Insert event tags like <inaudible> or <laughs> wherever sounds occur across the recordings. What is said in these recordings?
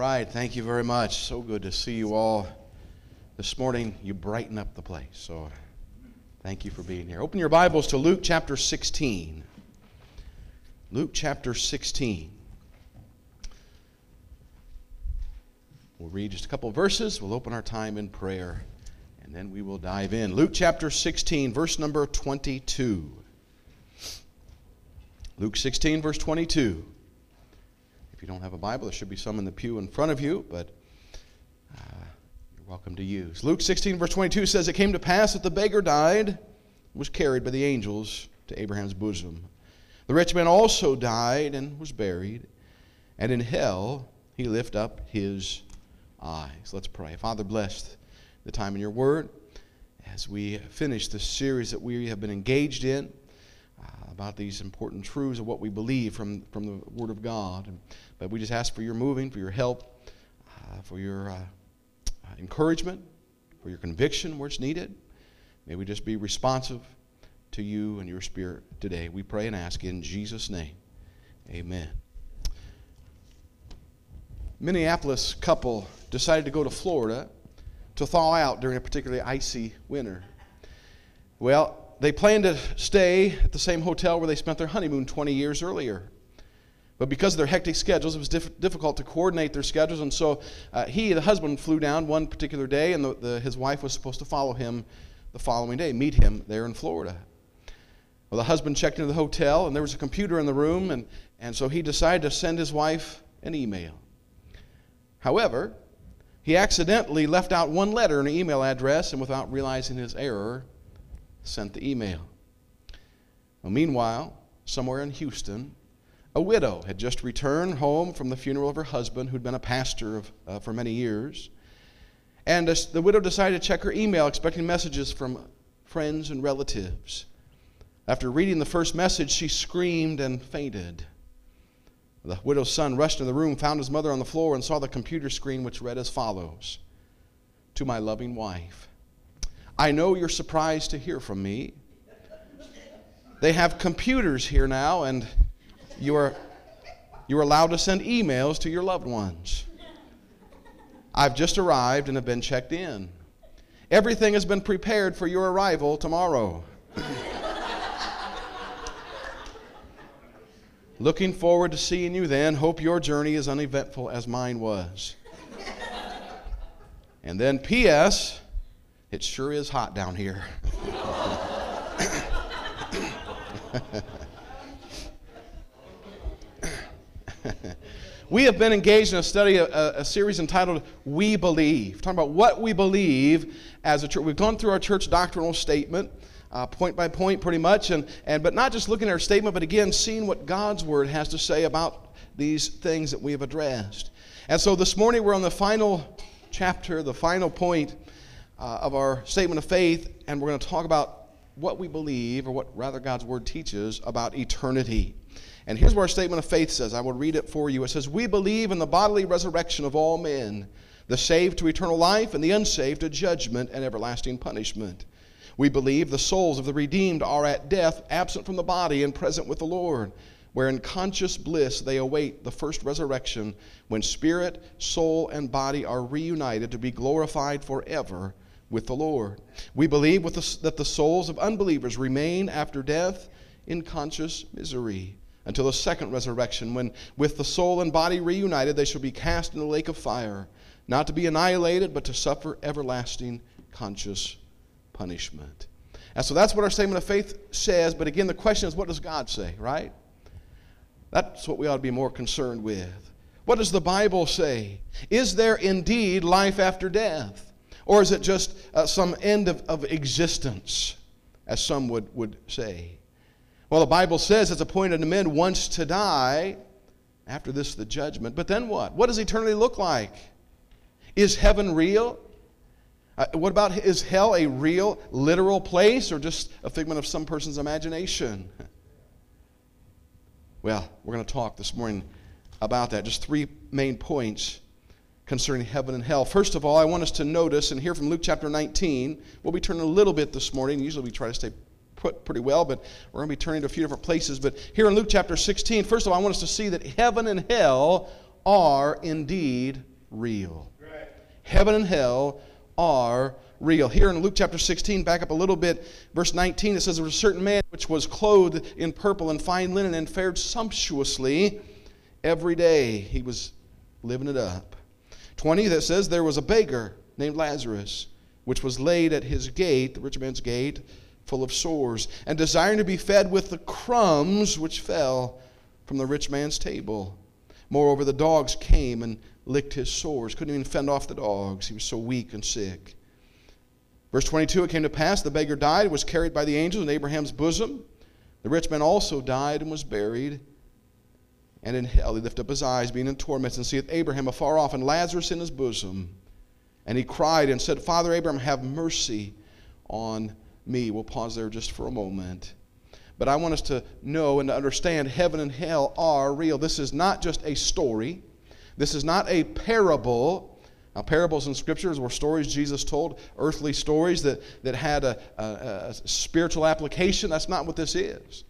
right, thank you very much. So good to see you all this morning. You brighten up the place. So thank you for being here. Open your Bibles to Luke chapter 16. Luke chapter 16. We'll read just a couple verses. We'll open our time in prayer, and then we will dive in. Luke chapter 16, verse number 22. Luke 16, verse 22. If you don't have a Bible, there should be some in the pew in front of you, but uh, you're welcome to use. Luke 16, verse 22 says, It came to pass that the beggar died, was carried by the angels to Abraham's bosom. The rich man also died and was buried, and in hell he lift up his eyes. Let's pray. Father, bless the time in your word as we finish the series that we have been engaged in about these important truths of what we believe from, from the Word of God. But we just ask for your moving, for your help, uh, for your uh, uh, encouragement, for your conviction where it's needed. May we just be responsive to you and your Spirit today. We pray and ask in Jesus' name. Amen. Minneapolis couple decided to go to Florida to thaw out during a particularly icy winter. Well, they planned to stay at the same hotel where they spent their honeymoon 20 years earlier. But because of their hectic schedules, it was diff- difficult to coordinate their schedules. And so uh, he, the husband, flew down one particular day, and the, the, his wife was supposed to follow him the following day, meet him there in Florida. Well, the husband checked into the hotel, and there was a computer in the room, and, and so he decided to send his wife an email. However, he accidentally left out one letter in an email address, and without realizing his error, sent the email. Well, meanwhile, somewhere in Houston, a widow had just returned home from the funeral of her husband, who'd been a pastor of, uh, for many years. And uh, the widow decided to check her email, expecting messages from friends and relatives. After reading the first message, she screamed and fainted. The widow's son rushed into the room, found his mother on the floor, and saw the computer screen, which read as follows To my loving wife. I know you're surprised to hear from me. They have computers here now, and you are, you are allowed to send emails to your loved ones. I've just arrived and have been checked in. Everything has been prepared for your arrival tomorrow. <laughs> Looking forward to seeing you then. Hope your journey is uneventful as mine was. And then, P.S. It sure is hot down here. <laughs> we have been engaged in a study, a, a, series entitled We Believe, talking about what we believe as a church. We've gone through our church doctrinal statement. Uh, point by point, pretty much, and, and but not just looking at our statement, but again seeing what God's word has to say about these things that we have addressed. And so this morning we're on the final chapter, the final point uh, of our statement of faith, and we're going to talk about what we believe, or what rather God's Word teaches about eternity. And here's what our statement of faith says. I will read it for you. It says, We believe in the bodily resurrection of all men, the saved to eternal life, and the unsaved to judgment and everlasting punishment. We believe the souls of the redeemed are at death, absent from the body, and present with the Lord, where in conscious bliss they await the first resurrection, when spirit, soul, and body are reunited to be glorified forever with the Lord. We believe the, that the souls of unbelievers remain after death in conscious misery until the second resurrection, when with the soul and body reunited they shall be cast in the lake of fire, not to be annihilated, but to suffer everlasting conscious punishment. And so that's what our statement of faith says, but again, the question is what does God say, right? That's what we ought to be more concerned with. What does the Bible say? Is there indeed life after death? Or is it just uh, some end of, of existence, as some would, would say? Well, the Bible says it's appointed to men once to die, after this, the judgment. But then what? What does eternity look like? Is heaven real? Uh, what about is hell a real, literal place or just a figment of some person's imagination? Well, we're going to talk this morning about that. Just three main points concerning heaven and hell. First of all, I want us to notice and hear from Luke chapter 19. We'll be turning a little bit this morning. Usually we try to stay put pretty well, but we're going to be turning to a few different places. But here in Luke chapter 16, first of all, I want us to see that heaven and hell are indeed real. Heaven and hell are real. Here in Luke chapter 16, back up a little bit, verse 19, it says, There was a certain man which was clothed in purple and fine linen and fared sumptuously every day. He was living it up. 20, that says, There was a beggar named Lazarus, which was laid at his gate, the rich man's gate, full of sores, and desiring to be fed with the crumbs which fell from the rich man's table. Moreover, the dogs came and licked his sores. Couldn't even fend off the dogs. He was so weak and sick. Verse 22 It came to pass, the beggar died, was carried by the angels in Abraham's bosom. The rich man also died and was buried. And in hell he lift up his eyes, being in torments, and seeth Abraham afar off, and Lazarus in his bosom. And he cried and said, Father Abraham, have mercy on me. We'll pause there just for a moment. But I want us to know and to understand heaven and hell are real. This is not just a story, this is not a parable. Now, parables in scriptures were stories Jesus told, earthly stories that, that had a, a, a spiritual application. That's not what this is.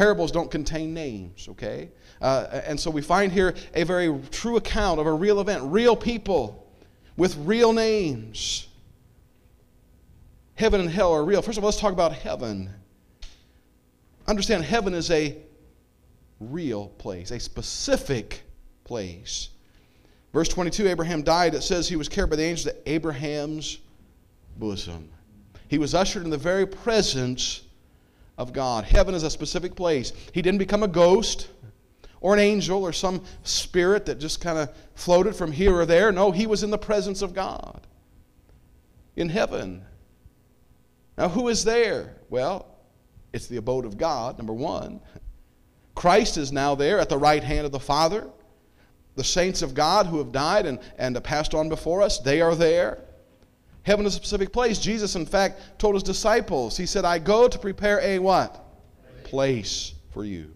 Parables don't contain names, okay? Uh, and so we find here a very true account of a real event, real people with real names. Heaven and hell are real. First of all, let's talk about heaven. Understand, heaven is a real place, a specific place. Verse 22 Abraham died. It says he was carried by the angels to Abraham's bosom. He was ushered in the very presence of God. Heaven is a specific place. He didn't become a ghost or an angel or some spirit that just kind of floated from here or there. No, he was in the presence of God in heaven. Now, who is there? Well, it's the abode of God, number one. Christ is now there at the right hand of the Father. The saints of God who have died and, and passed on before us, they are there. Heaven is a specific place. Jesus, in fact, told his disciples, He said, I go to prepare a what? Place for you.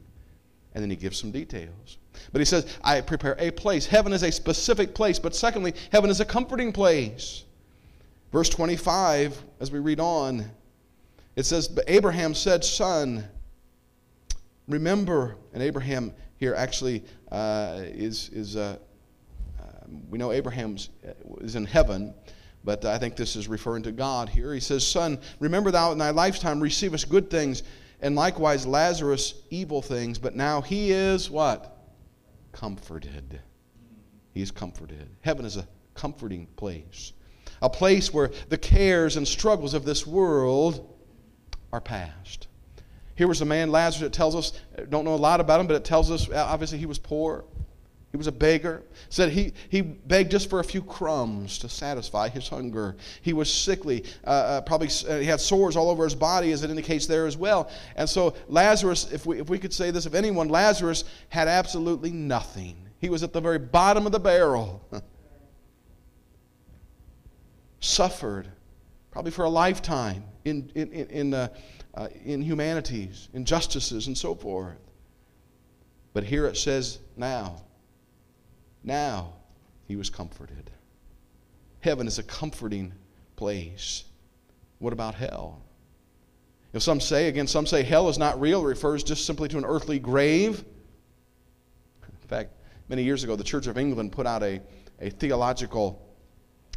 And then he gives some details. But he says, I prepare a place. Heaven is a specific place. But secondly, heaven is a comforting place. Verse 25, as we read on, it says, But Abraham said, Son, remember, and Abraham here actually uh, is, is uh, uh, we know Abraham is in heaven, but I think this is referring to God here. He says, Son, remember thou in thy lifetime receivest good things, and likewise Lazarus evil things, but now he is what? Comforted. He's comforted. Heaven is a comforting place, a place where the cares and struggles of this world are past. Here was a man, Lazarus, it tells us, don't know a lot about him, but it tells us obviously he was poor. He was a beggar. Said he, he begged just for a few crumbs to satisfy his hunger. He was sickly. Uh, uh, probably uh, he had sores all over his body, as it indicates there as well. And so Lazarus, if we, if we could say this of anyone, Lazarus had absolutely nothing. He was at the very bottom of the barrel. <laughs> Suffered, probably for a lifetime in, in, in, in, uh, uh, injustices, and so forth. But here it says, now, now he was comforted. Heaven is a comforting place. What about hell? If some say, again, some say hell is not real, it refers just simply to an earthly grave. In fact, many years ago, the Church of England put out a, a theological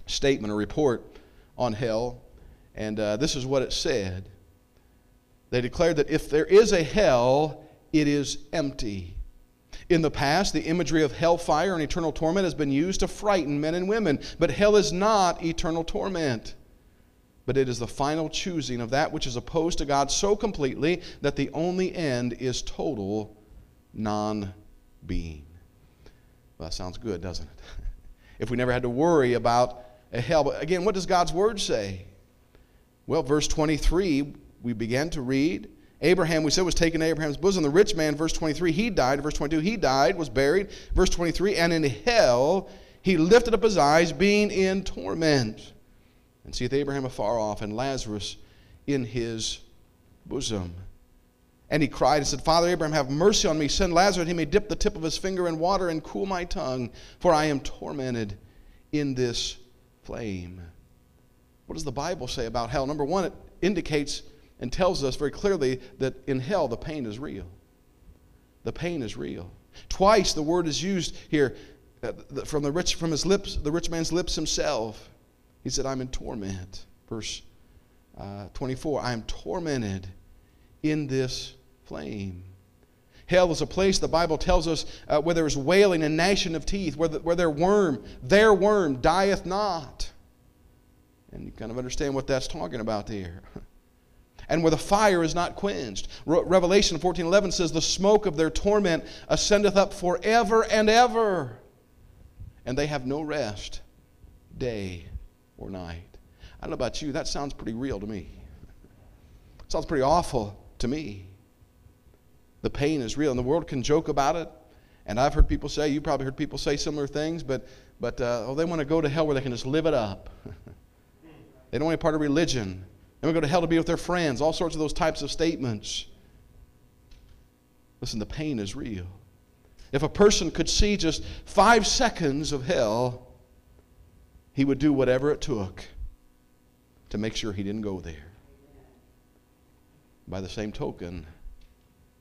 statement, a report on hell. And uh, this is what it said. They declared that if there is a hell, it is empty. In the past, the imagery of hellfire and eternal torment has been used to frighten men and women. But hell is not eternal torment. But it is the final choosing of that which is opposed to God so completely that the only end is total non being. Well, that sounds good, doesn't it? <laughs> if we never had to worry about a hell. But again, what does God's word say? Well, verse 23, we began to read. Abraham, we said, was taken to Abraham's bosom. The rich man, verse 23, he died. Verse 22, he died, was buried. Verse 23, and in hell he lifted up his eyes, being in torment. And seeth Abraham afar off, and Lazarus in his bosom. And he cried and said, Father Abraham, have mercy on me. Send Lazarus that he may dip the tip of his finger in water and cool my tongue, for I am tormented in this flame. What does the Bible say about hell? Number one, it indicates and tells us very clearly that in hell the pain is real. The pain is real. Twice the word is used here uh, from the rich from his lips, the rich man's lips himself. He said, "I'm in torment." Verse uh, 24. I am tormented in this flame. Hell is a place, the Bible tells us, uh, where there is wailing and gnashing of teeth, where, the, where their worm, their worm, dieth not. And you kind of understand what that's talking about there. <laughs> and where the fire is not quenched. Re- Revelation 14:11 says, "The smoke of their torment ascendeth up forever and ever, and they have no rest, day or night." I don't know about you, that sounds pretty real to me. sounds pretty awful to me. The pain is real, and the world can joke about it. And I've heard people say, you probably heard people say similar things, but, but uh, oh, they want to go to hell where they can just live it up. <laughs> they don't want any part of religion. Want to go to hell to be with their friends, all sorts of those types of statements. Listen, the pain is real. If a person could see just five seconds of hell, he would do whatever it took to make sure he didn't go there. By the same token,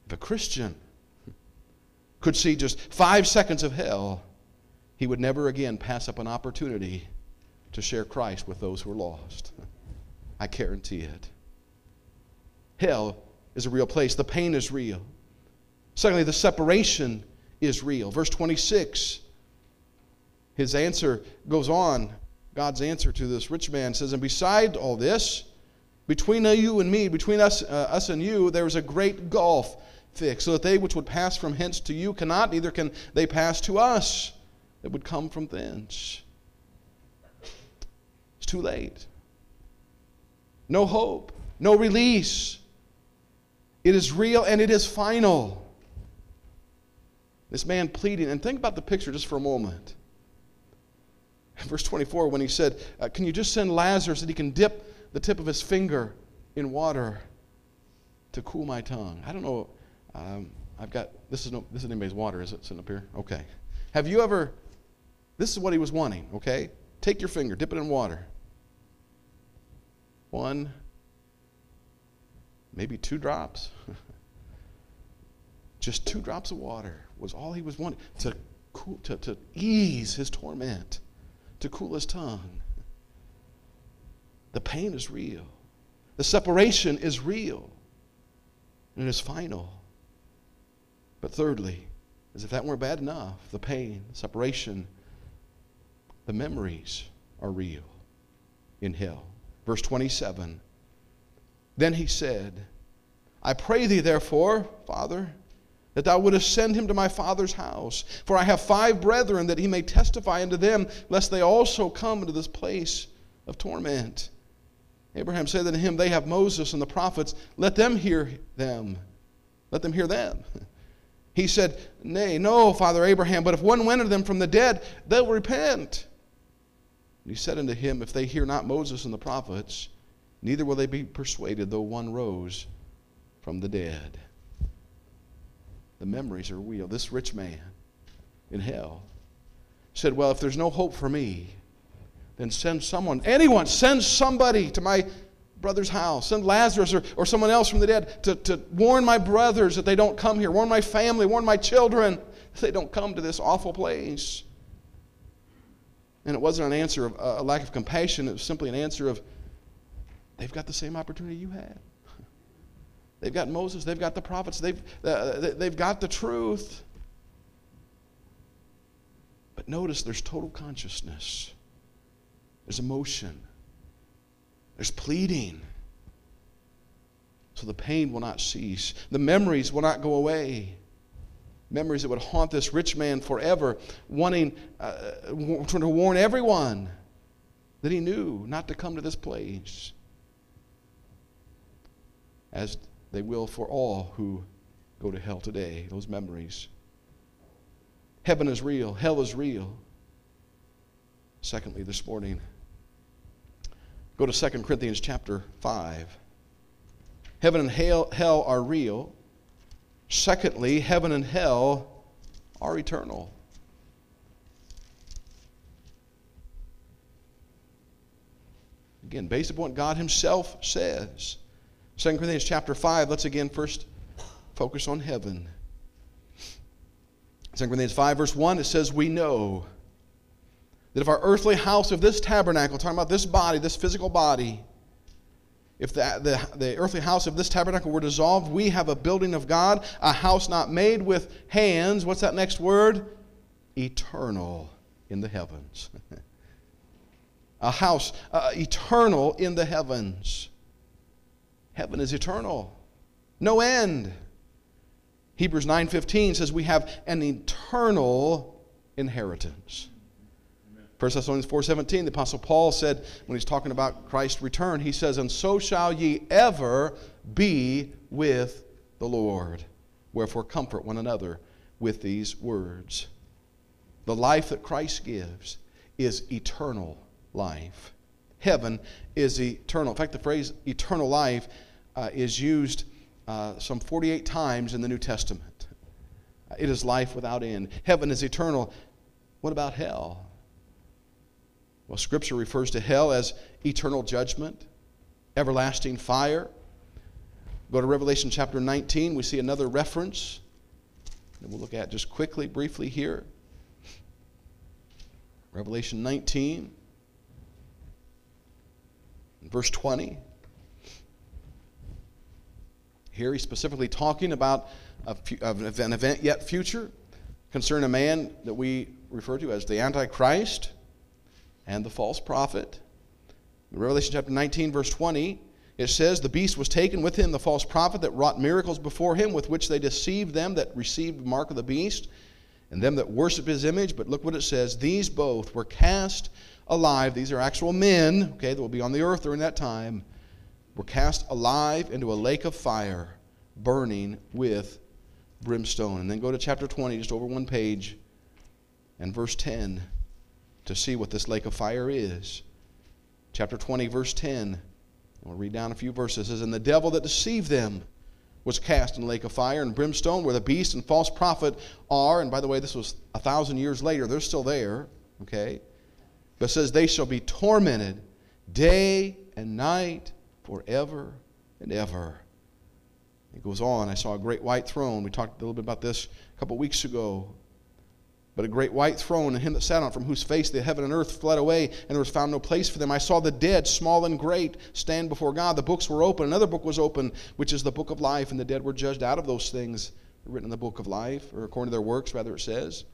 if a Christian could see just five seconds of hell, he would never again pass up an opportunity to share Christ with those who are lost. I guarantee it. Hell is a real place, the pain is real. Secondly, the separation is real. Verse 26, his answer goes on. God's answer to this rich man says, And beside all this, between you and me, between us, uh, us and you, there is a great gulf fixed, so that they which would pass from hence to you cannot, neither can they pass to us that would come from thence. It's too late. No hope, no release. It is real and it is final. This man pleading, and think about the picture just for a moment. Verse 24, when he said, uh, Can you just send Lazarus that he can dip the tip of his finger in water to cool my tongue? I don't know um, I've got this is no this is anybody's water, is it sitting up here? Okay. Have you ever? This is what he was wanting. Okay, take your finger, dip it in water. One, maybe two drops. <laughs> Just two drops of water was all he was wanting to cool, to, to ease his torment, to cool his tongue. The pain is real. The separation is real. And it is final. But thirdly, as if that weren't bad enough, the pain, separation, the memories are real in hell. Verse 27 Then he said, I pray thee, therefore, Father, that thou wouldest send him to my father's house. For I have five brethren, that he may testify unto them, lest they also come into this place of torment. Abraham said unto him, They have Moses and the prophets, let them hear them. Let them hear them. <laughs> He said, Nay, no, Father Abraham, but if one went unto them from the dead, they'll repent. And he said unto him, If they hear not Moses and the prophets, neither will they be persuaded, though one rose from the dead. The memories are real. This rich man in hell said, Well, if there's no hope for me, then send someone, anyone, send somebody to my brother's house. Send Lazarus or, or someone else from the dead to, to warn my brothers that they don't come here. Warn my family, warn my children that they don't come to this awful place. And it wasn't an answer of uh, a lack of compassion, it was simply an answer of they've got the same opportunity you had. <laughs> They've got Moses, they've got the prophets, they've, uh, they've got the truth. But notice there's total consciousness, there's emotion, there's pleading. So the pain will not cease. The memories will not go away. Memories that would haunt this rich man forever, wanting uh, to warn everyone that he knew not to come to this place. As they will for all who go to hell today, those memories. Heaven is real, hell is real. Secondly, this morning, Go to 2 Corinthians chapter 5. Heaven and hell, hell are real. Secondly, heaven and hell are eternal. Again, based upon what God Himself says. 2 Corinthians chapter 5, let's again first focus on heaven. 2 Corinthians 5, verse 1, it says, We know that if our earthly house of this tabernacle, talking about this body, this physical body, if the, the, the, earthly house of this tabernacle were dissolved, we have a building of God, a house not made with hands. What's that next word? Eternal in the heavens. <laughs> a house uh, eternal in the heavens. Heaven is eternal. No end. Hebrews 9:15 says we have an eternal inheritance. 1 Thessalonians 4:17 the apostle Paul said when he's talking about Christ's return he says and so shall ye ever be with the Lord. Wherefore comfort one another with these words. The life that Christ gives is eternal life. Heaven is eternal. In fact, the phrase eternal life uh, is used uh, some 48 times in the New Testament. It is life without end. Heaven is eternal. What about hell? Well, Scripture refers to hell as eternal judgment, everlasting fire. Go to Revelation chapter 19, we see another reference that we'll look at just quickly, briefly here. Revelation 19, verse 20. Here he's specifically talking about a, an event yet future concerning a man that we refer to as the Antichrist and the false prophet. In Revelation chapter 19, verse 20, it says, The beast was taken with him, the false prophet that wrought miracles before him, with which they deceived them that received the mark of the beast, and them that worship his image. But look what it says These both were cast alive. These are actual men, okay, that will be on the earth during that time were cast alive into a lake of fire, burning with brimstone. And then go to chapter 20, just over one page, and verse 10 to see what this lake of fire is. Chapter 20, verse 10. We'll read down a few verses. It says, And the devil that deceived them was cast in the lake of fire and brimstone, where the beast and false prophet are. And by the way, this was a thousand years later. They're still there, okay? But says, They shall be tormented day and night forever and ever. It goes on. I saw a great white throne. We talked a little bit about this a couple weeks ago. But a great white throne, and him that sat on it, from whose face the heaven and earth fled away, and there was found no place for them. I saw the dead, small and great, stand before God. The books were open. Another book was open, which is the book of life, and the dead were judged out of those things written in the book of life, or according to their works, rather, it says.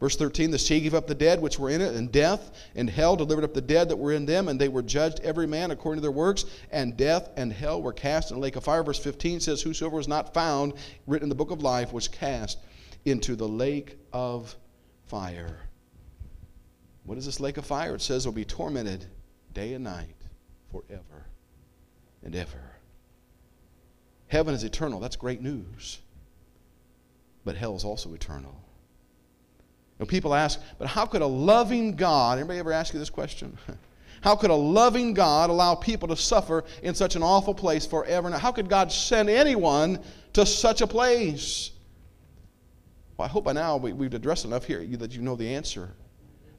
Verse 13 The sea gave up the dead which were in it, and death and hell delivered up the dead that were in them, and they were judged every man according to their works, and death and hell were cast in the lake of fire. Verse 15 says, Whosoever was not found written in the book of life was cast into the lake of fire. What is this lake of fire? It says will be tormented day and night forever and ever. Heaven is eternal. That's great news. But hell is also eternal. And people ask, but how could a loving God, anybody ever ask you this question? <laughs> How could a loving God allow people to suffer in such an awful place forever? How could God send anyone to such a place? Well, I hope by now we, have addressed enough here that you know the answer.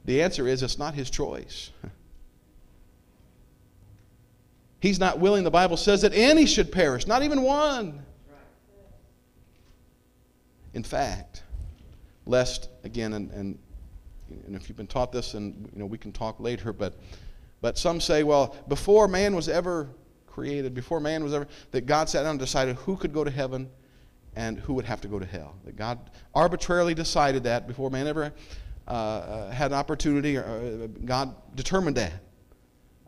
The answer is it's not his choice. <laughs> He's not willing, the Bible says, that any should perish, not even one. In fact, lest again and, and and if you've been taught this and you know we can talk later but but some say well before man was ever created before man was ever that god sat down and decided who could go to heaven and who would have to go to hell that god arbitrarily decided that before man ever uh, uh had an opportunity or uh, god determined that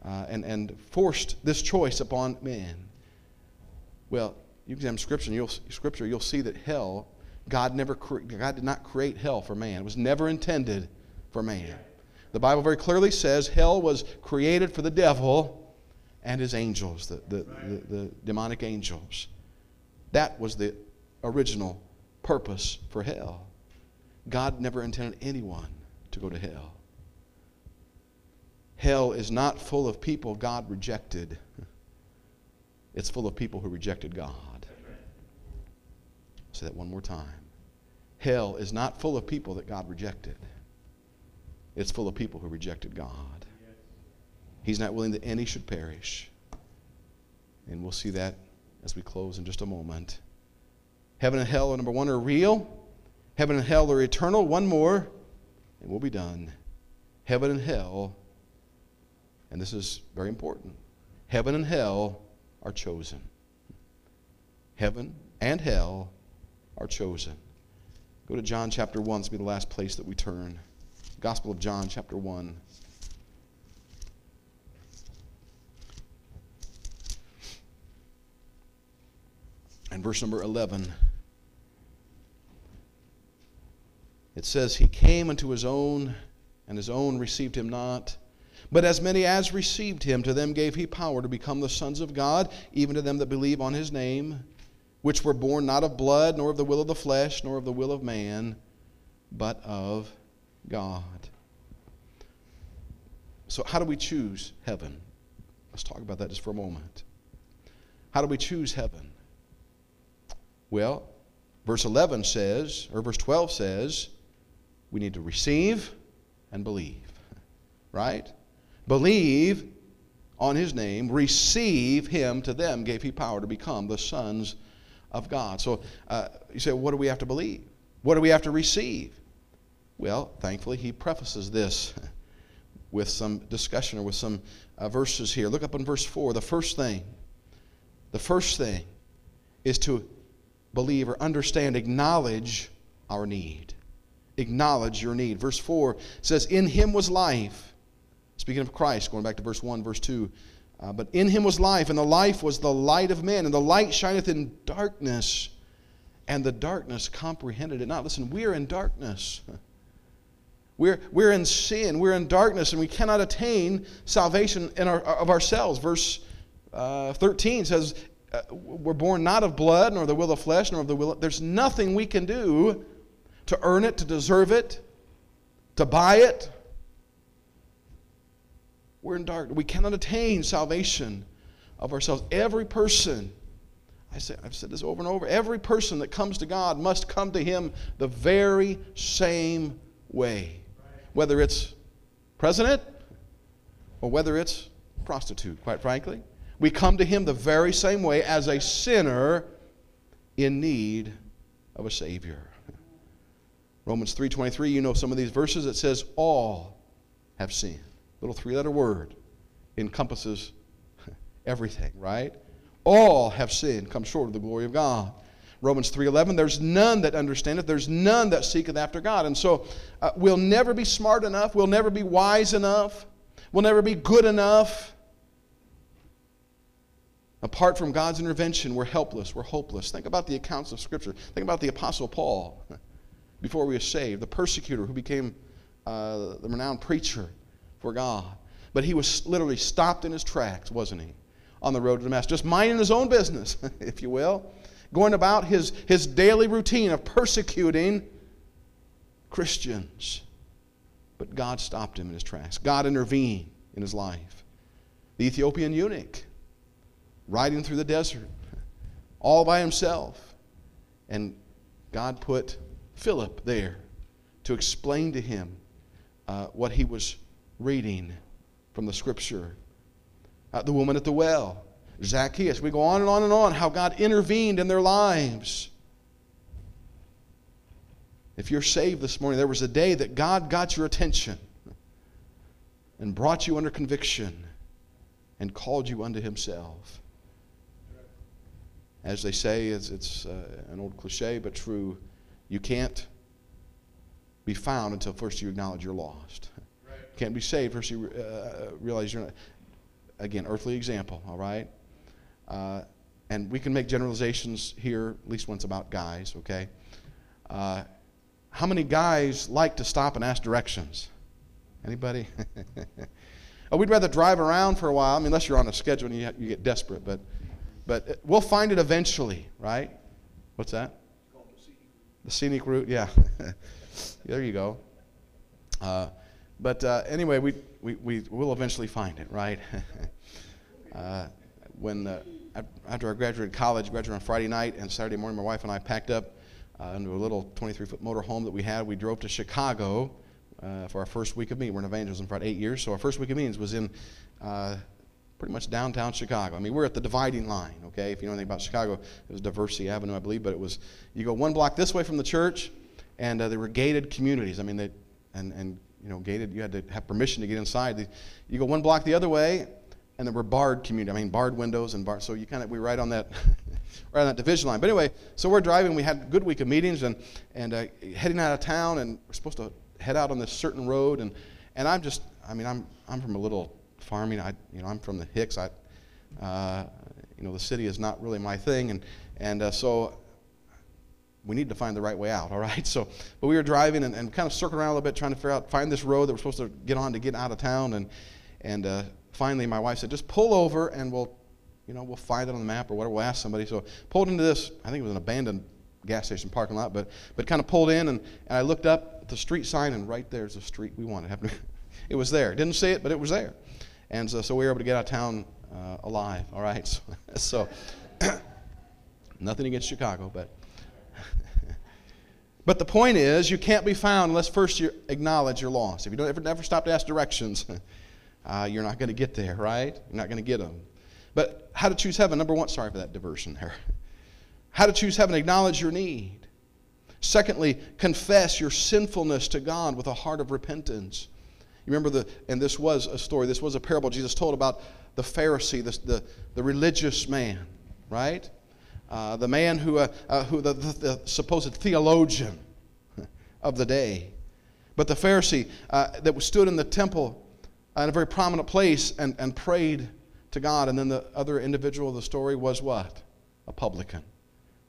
uh, and, and forced this choice upon man well you examine scripture you'll, scripture you'll see that hell God never God did not create hell for man. It was never intended for man. The Bible very clearly says hell was created for the devil and his angels, the, the, the, the demonic angels. That was the original purpose for hell. God never intended anyone to go to hell. Hell is not full of people God rejected. It's full of people who rejected God. I'll say that one more time. Hell is not full of people that God rejected, it's full of people who rejected God. He's not willing that any should perish. And we'll see that as we close in just a moment. Heaven and hell, number one, are real. Heaven and hell are eternal. One more, and we'll be done. Heaven and hell, and this is very important heaven and hell are chosen. Heaven and hell are chosen. Go to John chapter 1. This will be the last place that we turn. Gospel of John chapter 1. And verse number 11. It says, He came unto his own, and his own received him not. But as many as received him, to them gave he power to become the sons of God, even to them that believe on his name, which were born not of blood, nor of the will of the flesh, nor of the will of man, but of God. So, how do we choose heaven? Let's talk about that just for a moment. How do we choose heaven? Well, verse 11 says, or verse 12 says, we need to receive and believe. Right? Believe on his name, receive him to them, gave he power to become the sons of God. So uh, you say, what do we have to believe? What do we have to receive? Well, thankfully, he prefaces this with some discussion or with some uh, verses here. Look up in verse 4. The first thing, the first thing is to believe or understand, acknowledge our need. Acknowledge your need. Verse 4 says, In him was life. Speaking of Christ, going back to verse 1, verse 2. Uh, but in him was life, and the life was the light of men, and the light shineth in darkness, and the darkness comprehended it not. Listen, we're in darkness. <laughs> We're, we're in sin, we're in darkness, and we cannot attain salvation in our, of ourselves. Verse uh, 13 says, uh, We're born not of blood, nor the will of flesh, nor of the will of. There's nothing we can do to earn it, to deserve it, to buy it. We're in dark. We cannot attain salvation of ourselves. Every person, I say, I've said this over and over, every person that comes to God must come to Him the very same way whether it's president or whether it's prostitute, quite frankly. We come to him the very same way as a sinner in need of a savior. Romans 3:23, you know some of these verses it says all have sinned. Little three-letter word encompasses <laughs> everything, right? All have sinned, come short of the glory of God. Romans 3:11 there's none that understandeth there's none that seeketh after God and so uh, we'll never be smart enough we'll never be wise enough we'll never be good enough apart from God's intervention we're helpless we're hopeless think about the accounts of scripture think about the apostle Paul <laughs> before he was saved the persecutor who became uh, the renowned preacher for God but he was literally stopped in his tracks wasn't he on the road to Damascus just minding his own business <laughs> if you will going about his, his daily routine of persecuting Christians. But God stopped him in his tracks. God intervened in his life. The Ethiopian eunuch riding through the desert all by himself. And God put Philip there to explain to him uh, what he was reading from the scripture. Uh, the woman at the well Zacchaeus. We go on and on and on how God intervened in their lives. If you're saved this morning, there was a day that God got your attention and brought you under conviction and called you unto Himself. As they say, it's, it's uh, an old cliche but true, you can't be found until first you acknowledge you're lost. Right. You can't be saved first you uh, realize you're not. Again, earthly example, all right? Uh, and we can make generalizations here, at least it's about guys, okay? Uh, how many guys like to stop and ask directions? Anybody? <laughs> oh, we'd rather drive around for a while. I mean, unless you're on a schedule and you, you get desperate, but, but we'll find it eventually, right? What's that? The scenic route, yeah. <laughs> there you go. Uh, but uh, anyway, we, we, we will eventually find it, right? <laughs> uh, when uh, after I graduated college, graduated on Friday night, and Saturday morning, my wife and I packed up uh, into a little 23-foot motor home that we had. We drove to Chicago uh, for our first week of meetings. We're in evangelism for about eight years, so our first week of meetings was in uh, pretty much downtown Chicago. I mean, we're at the dividing line, okay? If you know anything about Chicago, it was Diversey Avenue, I believe, but it was, you go one block this way from the church, and uh, they were gated communities. I mean, they, and, and, you know, gated, you had to have permission to get inside. You go one block the other way, and there were barred community. I mean, barred windows and barred. So you kind of, we right on that, <laughs> right on that division line. But anyway, so we're driving. We had a good week of meetings and, and uh, heading out of town, and we're supposed to head out on this certain road. And, and I'm just, I mean, I'm, I'm from a little farming. I, you know, I'm from the Hicks. I, uh, you know, the city is not really my thing, and and uh, so we need to find the right way out. <laughs> All right. So, but we were driving and, and kind of circling around a little bit, trying to figure out, find this road that we're supposed to get on to get out of town, and and uh, finally, my wife said, just pull over and we'll, you know, we'll find it on the map or whatever. We'll ask somebody. So pulled into this. I think it was an abandoned gas station parking lot, but but kind of pulled in and, and I looked up at the street sign and right there's the street we wanted. <laughs> It was there. Didn't see it, but it was there. And so, so we were able to get out of town uh, alive. All right. <laughs> So, so <coughs> nothing against Chicago, but <laughs> but the point is, you can't be found unless first you acknowledge your loss. If you don't ever never stop to ask directions, <laughs> uh, you're not going to get there, right? You're not going to get them. But how to choose heaven? Number one, sorry for that diversion there. How to choose heaven? Acknowledge your need. Secondly, confess your sinfulness to God with a heart of repentance. You remember the, and this was a story, this was a parable Jesus told about the Pharisee, the, the, the religious man, right? Uh, the man who, uh, uh, who the, the, the, supposed theologian <laughs> of the day. But the Pharisee uh, that stood in the temple in a very prominent place and, and prayed to God. And then the other individual of the story was what? A publican.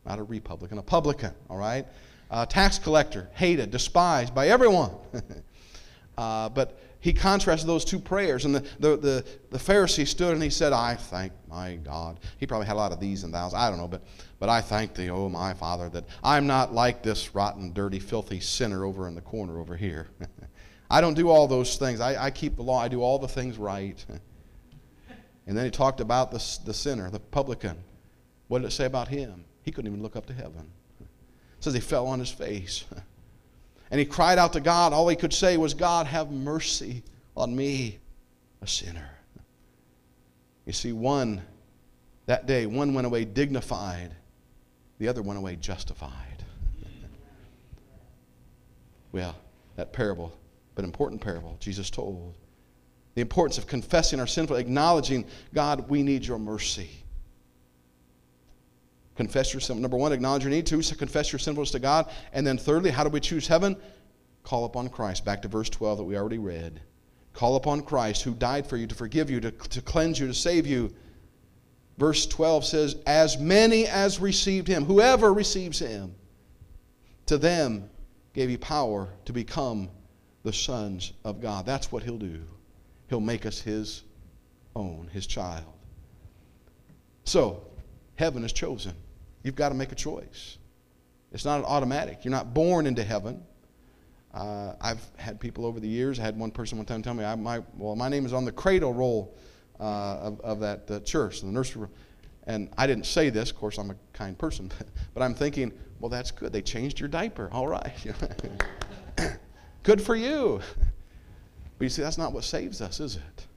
Not a republican, a publican, all right? A tax collector, hated, despised by everyone. <laughs> uh, but he contrasted those two prayers. And the, the, the, the, Pharisee stood and he said, I thank my God. He probably had a lot of these and thous. I don't know, but, but I thank thee, oh my Father, that I'm not like this rotten, dirty, filthy sinner over in the corner over here. <laughs> I don't do all those things. I, I keep the law. I do all the things right. <laughs> and then he talked about the, the sinner, the publican. What did it say about him? He couldn't even look up to heaven. <laughs> It says he fell on his face. And he cried out to God. All he could say was, God, have mercy on me, a sinner. You see, one, that day, one went away dignified, the other went away justified. <laughs> well, that parable, but important parable, Jesus told. The importance of confessing our sinful, acknowledging, God, we need your mercy. Confess your sin. Number one, acknowledge your need. Two, confess your sinfulness to God. And then thirdly, how do we choose heaven? Call upon Christ. Back to verse 12 that we already read. Call upon Christ who died for you to forgive you, to, to cleanse you, to save you. Verse 12 says, As many as received him, whoever receives him, to them gave he power to become the sons of God. That's what he'll do. He'll make us his own, his child. So, heaven is chosen. You've got to make a choice. It's not an automatic. You're not born into heaven. Uh, I've had people over the years. I had one person one time tell me, I, my, well, my name is on the cradle roll uh, of, of that uh, church, the nursery room. And I didn't say this. Of course, I'm a kind person. <laughs> but I'm thinking, well, that's good. They changed your diaper. All right. <laughs> good for you. But you see, that's not what saves us, is it?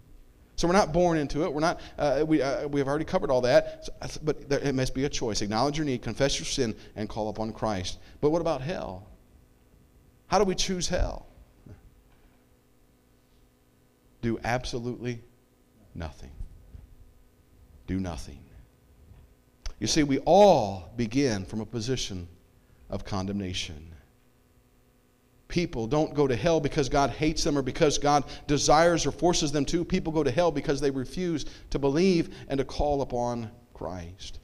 So we're not born into it. We're not. Uh, we uh, we have already covered all that. So, but there, it must be a choice. Acknowledge your need, confess your sin, and call upon Christ. But what about hell? How do we choose hell? Do absolutely nothing. Do nothing. You see, we all begin from a position of condemnation people don't go to hell because God hates them or because God desires or forces them to. People go to hell because they refuse to believe and to call upon Christ.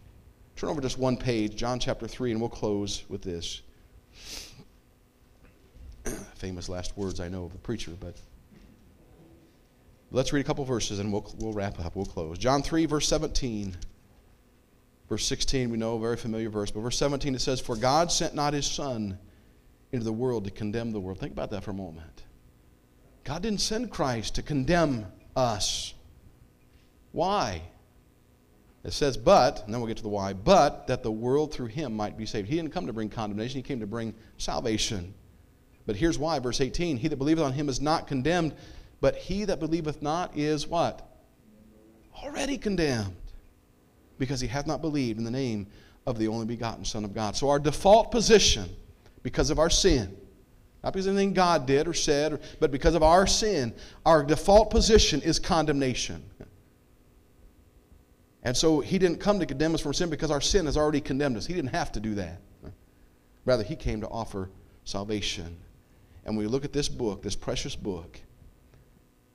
Turn over just one page, John chapter 3, and we'll close with this. <clears throat> Famous last words I know of the preacher, but let's read a couple verses and we'll, we'll wrap up. We'll close. John 3, verse 17. Verse 16, we know a very familiar verse, but verse 17 it says, For God sent not his Son into the world to condemn the world. Think about that for a moment. God didn't send Christ to condemn us. Why? It says, but, and then we'll get to the why, but that the world through him might be saved. He didn't come to bring condemnation, he came to bring salvation. But here's why, verse 18 He that believeth on him is not condemned, but he that believeth not is what? Already condemned, because he hath not believed in the name of the only begotten Son of God. So our default position because of our sin. Not because of anything God did or said, but because of our sin. Our default position is condemnation. And so he didn't come to condemn us from sin because our sin has already condemned us. He didn't have to do that. Rather, he came to offer salvation. And when we look at this book, this precious book,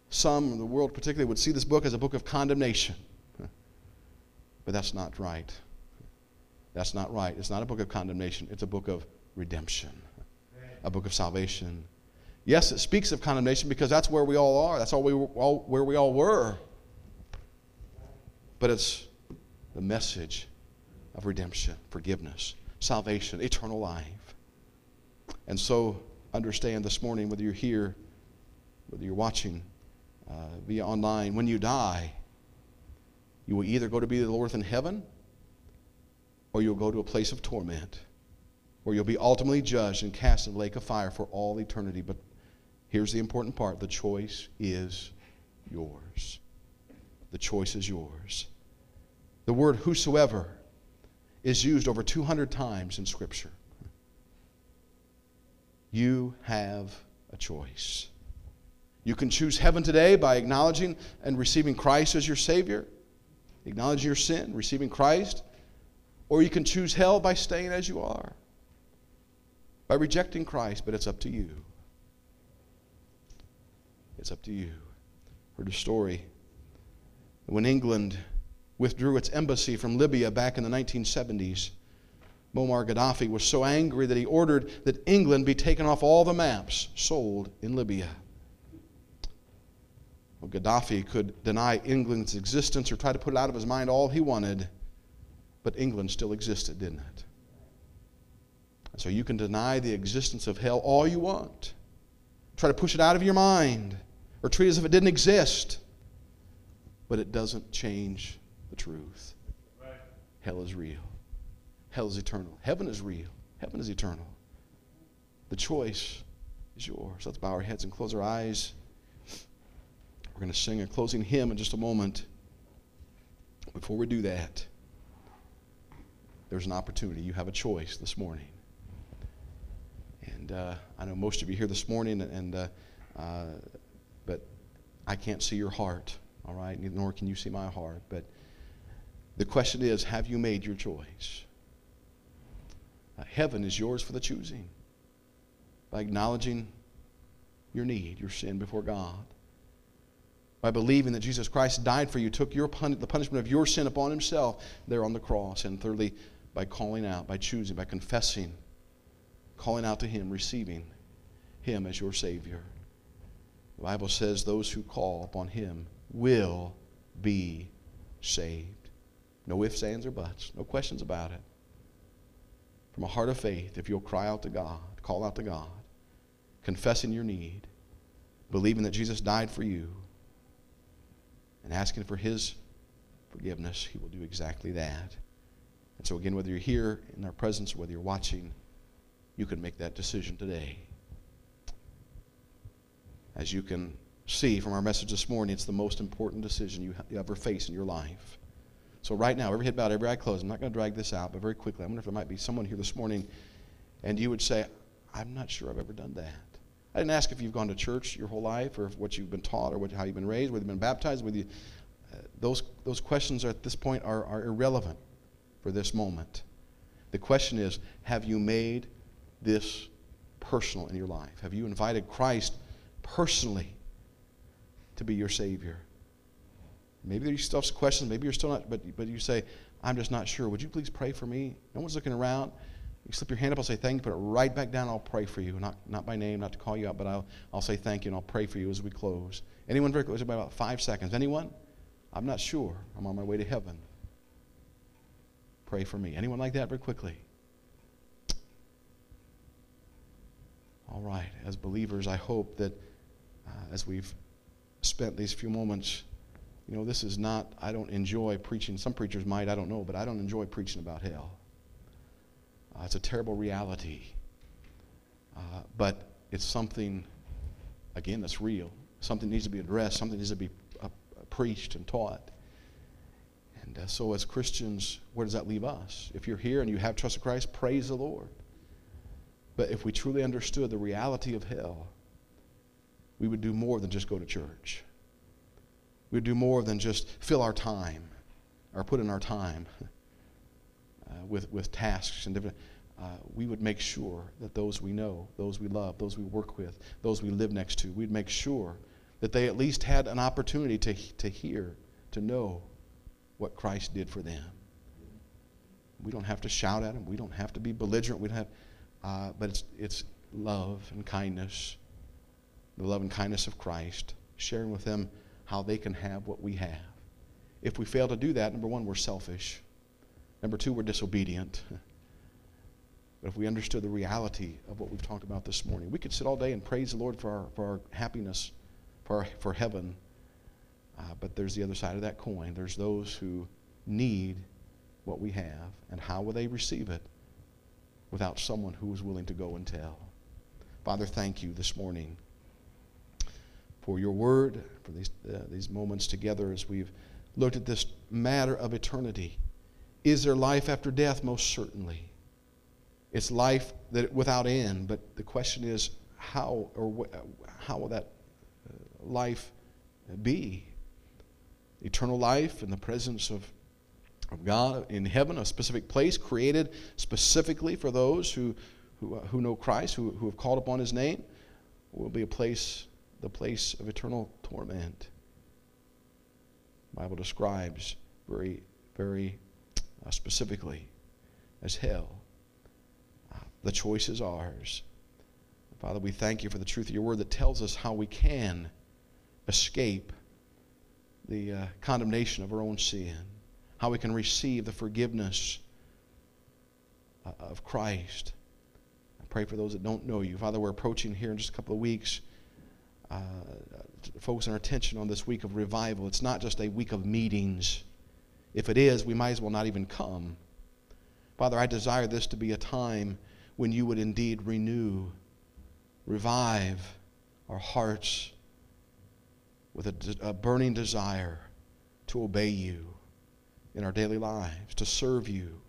some in the world particularly would see this book as a book of condemnation. But that's not right. That's not right. It's not a book of condemnation, it's a book of redemption, a book of salvation. Yes, it speaks of condemnation because that's where we all are. That's all we all, where we all were. But it's the message of redemption, forgiveness, salvation, eternal life. And so understand this morning, whether you're here, whether you're watching uh, via online, when you die, you will either go to be the Lord in heaven or you'll go to a place of torment where you'll be ultimately judged and cast in the lake of fire for all eternity. But here's the important part the choice is yours. The choice is yours. The word whosoever is used over 200 times in Scripture. You have a choice. You can choose heaven today by acknowledging and receiving Christ as your Savior, acknowledging your sin, receiving Christ, or you can choose hell by staying as you are, by rejecting Christ, but it's up to you. It's up to you. Heard a story when England withdrew its embassy from Libya back in the 1970s. Muammar Gaddafi was so angry that he ordered that England be taken off all the maps sold in Libya. Well, Gaddafi could deny England's existence or try to put it out of his mind all he wanted, but England still existed, didn't it? And so you can deny the existence of hell all you want, try to push it out of your mind, or treat it as if it didn't exist, but it doesn't change the truth. Right. Hell is real. Hell is eternal. Heaven is real. Heaven is eternal. The choice is yours. Let's bow our heads and close our eyes. We're going to sing a closing hymn in just a moment. Before we do that, there's an opportunity. You have a choice this morning. And uh, I know most of you here this morning, and uh, uh, but I can't see your heart, all right? Nor can you see my heart. But the question is have you made your choice? Uh, heaven is yours for the choosing by acknowledging your need, your sin before God. By believing that Jesus Christ died for you, took your pun- the punishment of your sin upon himself there on the cross. And thirdly, by calling out, by choosing, by confessing, calling out to him, receiving him as your Savior. The Bible says those who call upon him will be saved. No ifs, ands, or buts. No questions about it. From a heart of faith, if you'll cry out to God, call out to God, confessing your need, believing that Jesus died for you, and asking for His forgiveness, He will do exactly that. And so, again, whether you're here in our presence or whether you're watching, you can make that decision today. As you can see from our message this morning, it's the most important decision you ever face in your life. So right now, every head bowed, every eye closed. I'm not going to drag this out, but very quickly, I wonder if there might be someone here this morning, and you would say, "I'm not sure I've ever done that." I didn't ask if you've gone to church your whole life, or what you've been taught, or what, how you've been raised, whether you've been baptized. Whether you, uh, those those questions at this point are, are irrelevant for this moment. The question is, have you made this personal in your life? Have you invited Christ personally to be your Savior? Maybe there's still questions. Maybe you're still not, but, but you say, I'm just not sure. Would you please pray for me? No one's looking around. You slip your hand up, I'll say thank you, put it right back down, I'll pray for you. Not, not by name, not to call you out, but I'll, I'll say thank you and I'll pray for you as we close. Anyone very close? About five seconds. Anyone? I'm not sure. I'm on my way to heaven. Pray for me. Anyone like that very quickly? All right. As believers, I hope that uh, as we've spent these few moments you know, this is not, I don't enjoy preaching. Some preachers might, I don't know, but I don't enjoy preaching about hell. Uh, it's a terrible reality. Uh, but it's something, again, that's real. Something needs to be addressed, something needs to be uh, preached and taught. And uh, so, as Christians, where does that leave us? If you're here and you have trusted Christ, praise the Lord. But if we truly understood the reality of hell, we would do more than just go to church. We would do more than just fill our time or put in our time <laughs> uh, with, with tasks and different. Uh, we would make sure that those we know, those we love, those we work with, those we live next to, we'd make sure that they at least had an opportunity to, to hear, to know what Christ did for them. We don't have to shout at them. We don't have to be belligerent. We don't have, uh, but it's, it's love and kindness, the love and kindness of Christ, sharing with them how they can have what we have. If we fail to do that, number one, we're selfish. Number two, we're disobedient. <laughs> But if we understood the reality of what we've talked about this morning, we could sit all day and praise the Lord for our, for our happiness, for, our, for heaven. Uh, but there's the other side of that coin. There's those who need what we have, and how will they receive it without someone who is willing to go and tell? Father, thank you this morning for your word, for these, uh, these moments together as we've looked at this matter of eternity. Is there life after death? Most certainly. It's life that without end, but the question is how or wh- how will that uh, life be? Eternal life in the presence of, of God in heaven, a specific place created specifically for those who, who, uh, who know Christ, who, who have called upon His name, will be a place, the place of eternal torment. The Bible describes very, very uh, specifically as hell. Uh, the choice is ours. Father, we thank you for the truth of your word that tells us how we can escape the uh, condemnation of our own sin, how we can receive the forgiveness uh, of Christ. I pray for those that don't know you. Father, we're approaching here in just a couple of weeks. Uh, focusing our attention on this week of revival. It's not just a week of meetings. If it is, we might as well not even come. Father, I desire this to be a time when you would indeed renew, revive our hearts with a, a, burning desire to obey you in our daily lives, to serve you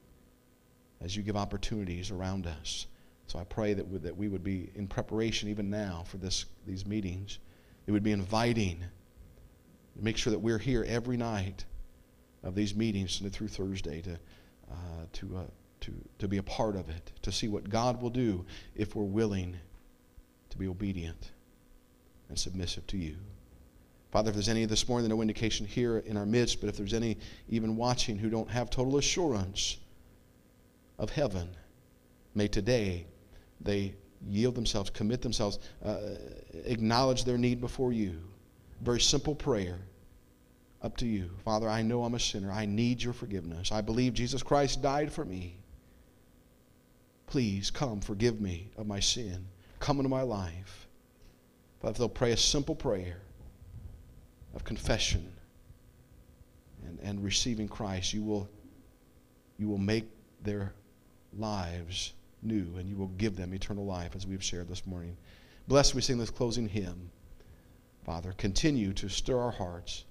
as you give opportunities around us. So I pray that we, that we would be in preparation even now for this, these meetings. It would be inviting. To make sure that we're here every night of these meetings through Thursday to, uh, to, uh, to, to be a part of it, to see what God will do if we're willing to be obedient and submissive to you. Father, if there's any this morning, no indication here in our midst, but if there's any even watching who don't have total assurance of heaven, may today they yield themselves, commit themselves, uh, acknowledge their need before you. Very simple prayer up to you. Father, I know I'm a sinner. I need your forgiveness. I believe Jesus Christ died for me. Please come, forgive me of my sin. Come into my life. But if they'll pray a simple prayer, of confession and, and receiving Christ, you will, you will make their lives new and you will give them eternal life as we've shared this morning. Bless we sing this closing hymn. Father, continue to stir our hearts.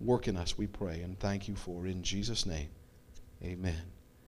Work in us, we pray, and thank you for in Jesus' name. Amen.